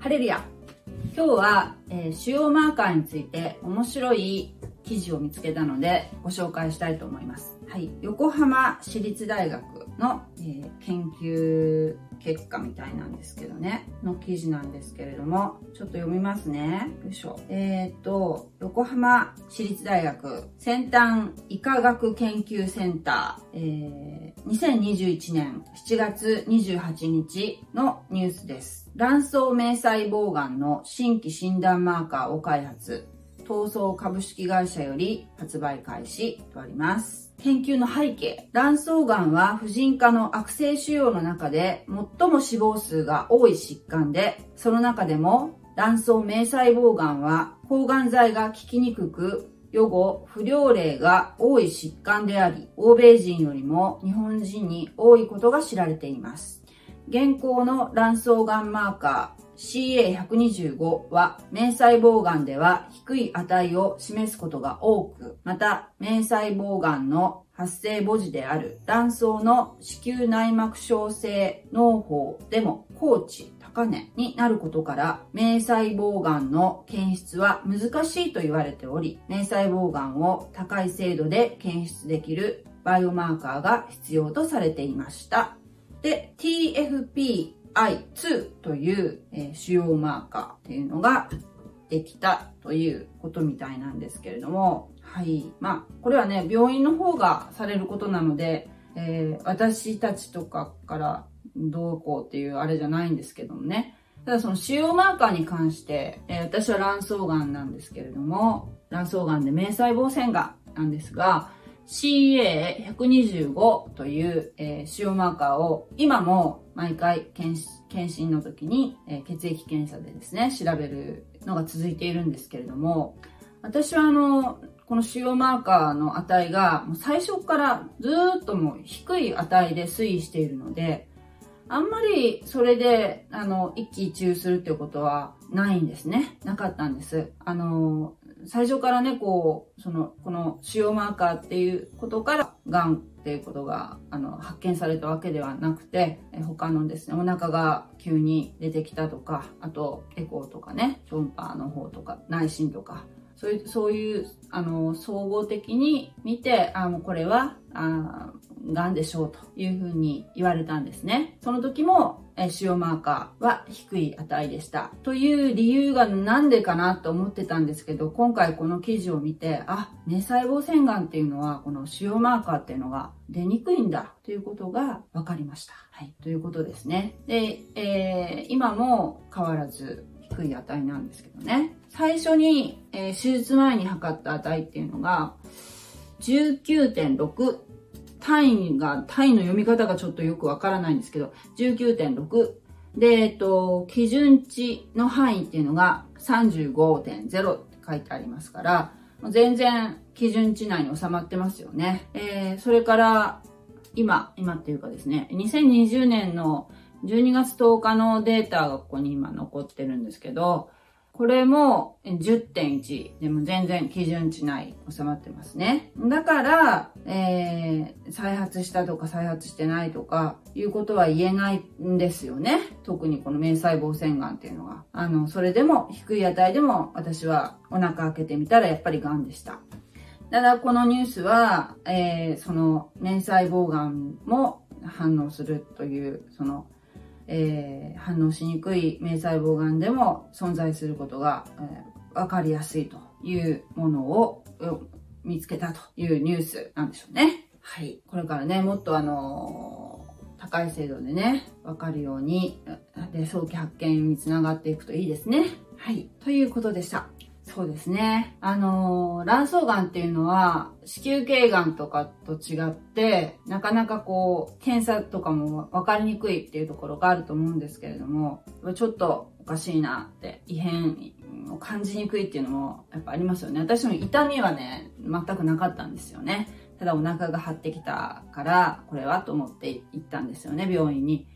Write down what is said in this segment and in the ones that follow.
ハレルヤ今日は、えー、主要マーカーについて面白い記事を見つけたのでご紹介したいと思います。はい、横浜市立大学。の、えー、研究結果みたいなんですけどね、の記事なんですけれども、ちょっと読みますね。よいしょ。えっ、と、横浜市立大学先端医科学研究センター、えー、2021年7月28日のニュースです。卵巣明細胞がんの新規診断マーカーを開発。闘争株式会社より発売開始とあります。研究の背景。卵巣がんは婦人科の悪性腫瘍の中で最も死亡数が多い疾患で、その中でも卵巣明細胞がんは抗がん剤が効きにくく、予後不良例が多い疾患であり、欧米人よりも日本人に多いことが知られています。現行の卵巣がんマーカー CA125 は、明細胞がんでは低い値を示すことが多く、また、明細胞がんの発生母児である卵巣の子宮内膜症性脳胞でも高値、高値になることから、明細胞がんの検出は難しいと言われており、明細胞がんを高い精度で検出できるバイオマーカーが必要とされていました。で、TFP I2 という、え、主要マーカーっていうのができたということみたいなんですけれども、はい。まあ、これはね、病院の方がされることなので、えー、私たちとかからどうこうっていうあれじゃないんですけどもね。ただその主要マーカーに関して、えー、私は卵巣がんなんですけれども、卵巣がんで明細胞腺がんなんですが、CA125 という、えー、主要マーカーを今も毎回検診の時に、えー、血液検査でですね、調べるのが続いているんですけれども、私はあの、この主要マーカーの値がもう最初からずっともう低い値で推移しているので、あんまりそれで、あの、一喜一憂するっていうことはないんですね。なかったんです。あの、最初からね、こう、その、この腫瘍マーカーっていうことから、癌っていうことが、あの、発見されたわけではなくて、他のですね、お腹が急に出てきたとか、あと、エコーとかね、超音波の方とか、内心とか、そういう、そういう、あの、総合的に見て、あ、もうこれは、あ癌でしょうというふうに言われたんですね。その時も、え腫瘍マーカーは低い値でした。という理由がなんでかなと思ってたんですけど、今回この記事を見て、あ、明細胞腺がんっていうのは、この腫瘍マーカーっていうのが出にくいんだということが分かりました。はい。ということですね。で、えー、今も変わらず低い値なんですけどね。最初に、えー、手術前に測った値っていうのが、19.6単位が、単位の読み方がちょっとよくわからないんですけど、19.6。で、えっと、基準値の範囲っていうのが35.0って書いてありますから、全然基準値内に収まってますよね。えー、それから、今、今っていうかですね、2020年の12月10日のデータがここに今残ってるんですけど、これも10.1でも全然基準値内収まってますね。だから、えー、再発したとか再発してないとかいうことは言えないんですよね。特にこの明細胞腺がんっていうのが。あの、それでも低い値でも私はお腹開けてみたらやっぱり癌でした。ただこのニュースは、えー、その明細胞がんも反応するという、そのえー、反応しにくい明細胞がんでも存在することが、えー、分かりやすいというものを見つけたというニュースなんでしょうね。はい。これからね、もっとあのー、高い精度でね、わかるように、で、早期発見につながっていくといいですね。はい。ということでした。そうですね。あの、卵巣がんっていうのは、子宮頸がんとかと違って、なかなかこう、検査とかも分かりにくいっていうところがあると思うんですけれども、ちょっとおかしいなって、異変を感じにくいっていうのもやっぱありますよね。私も痛みはね、全くなかったんですよね。ただお腹が張ってきたから、これはと思って行ったんですよね、病院に。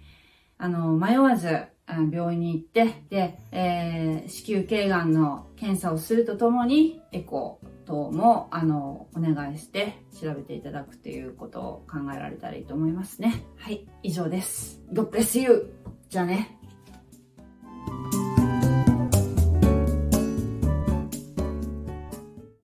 あの、迷わず、病院に行って、で、えー、子宮頸がんの検査をするとともに、エコー、等も、あの、お願いして調べていただくということを考えられたらいいと思いますね。はい、以上です。God bless you! じゃあね。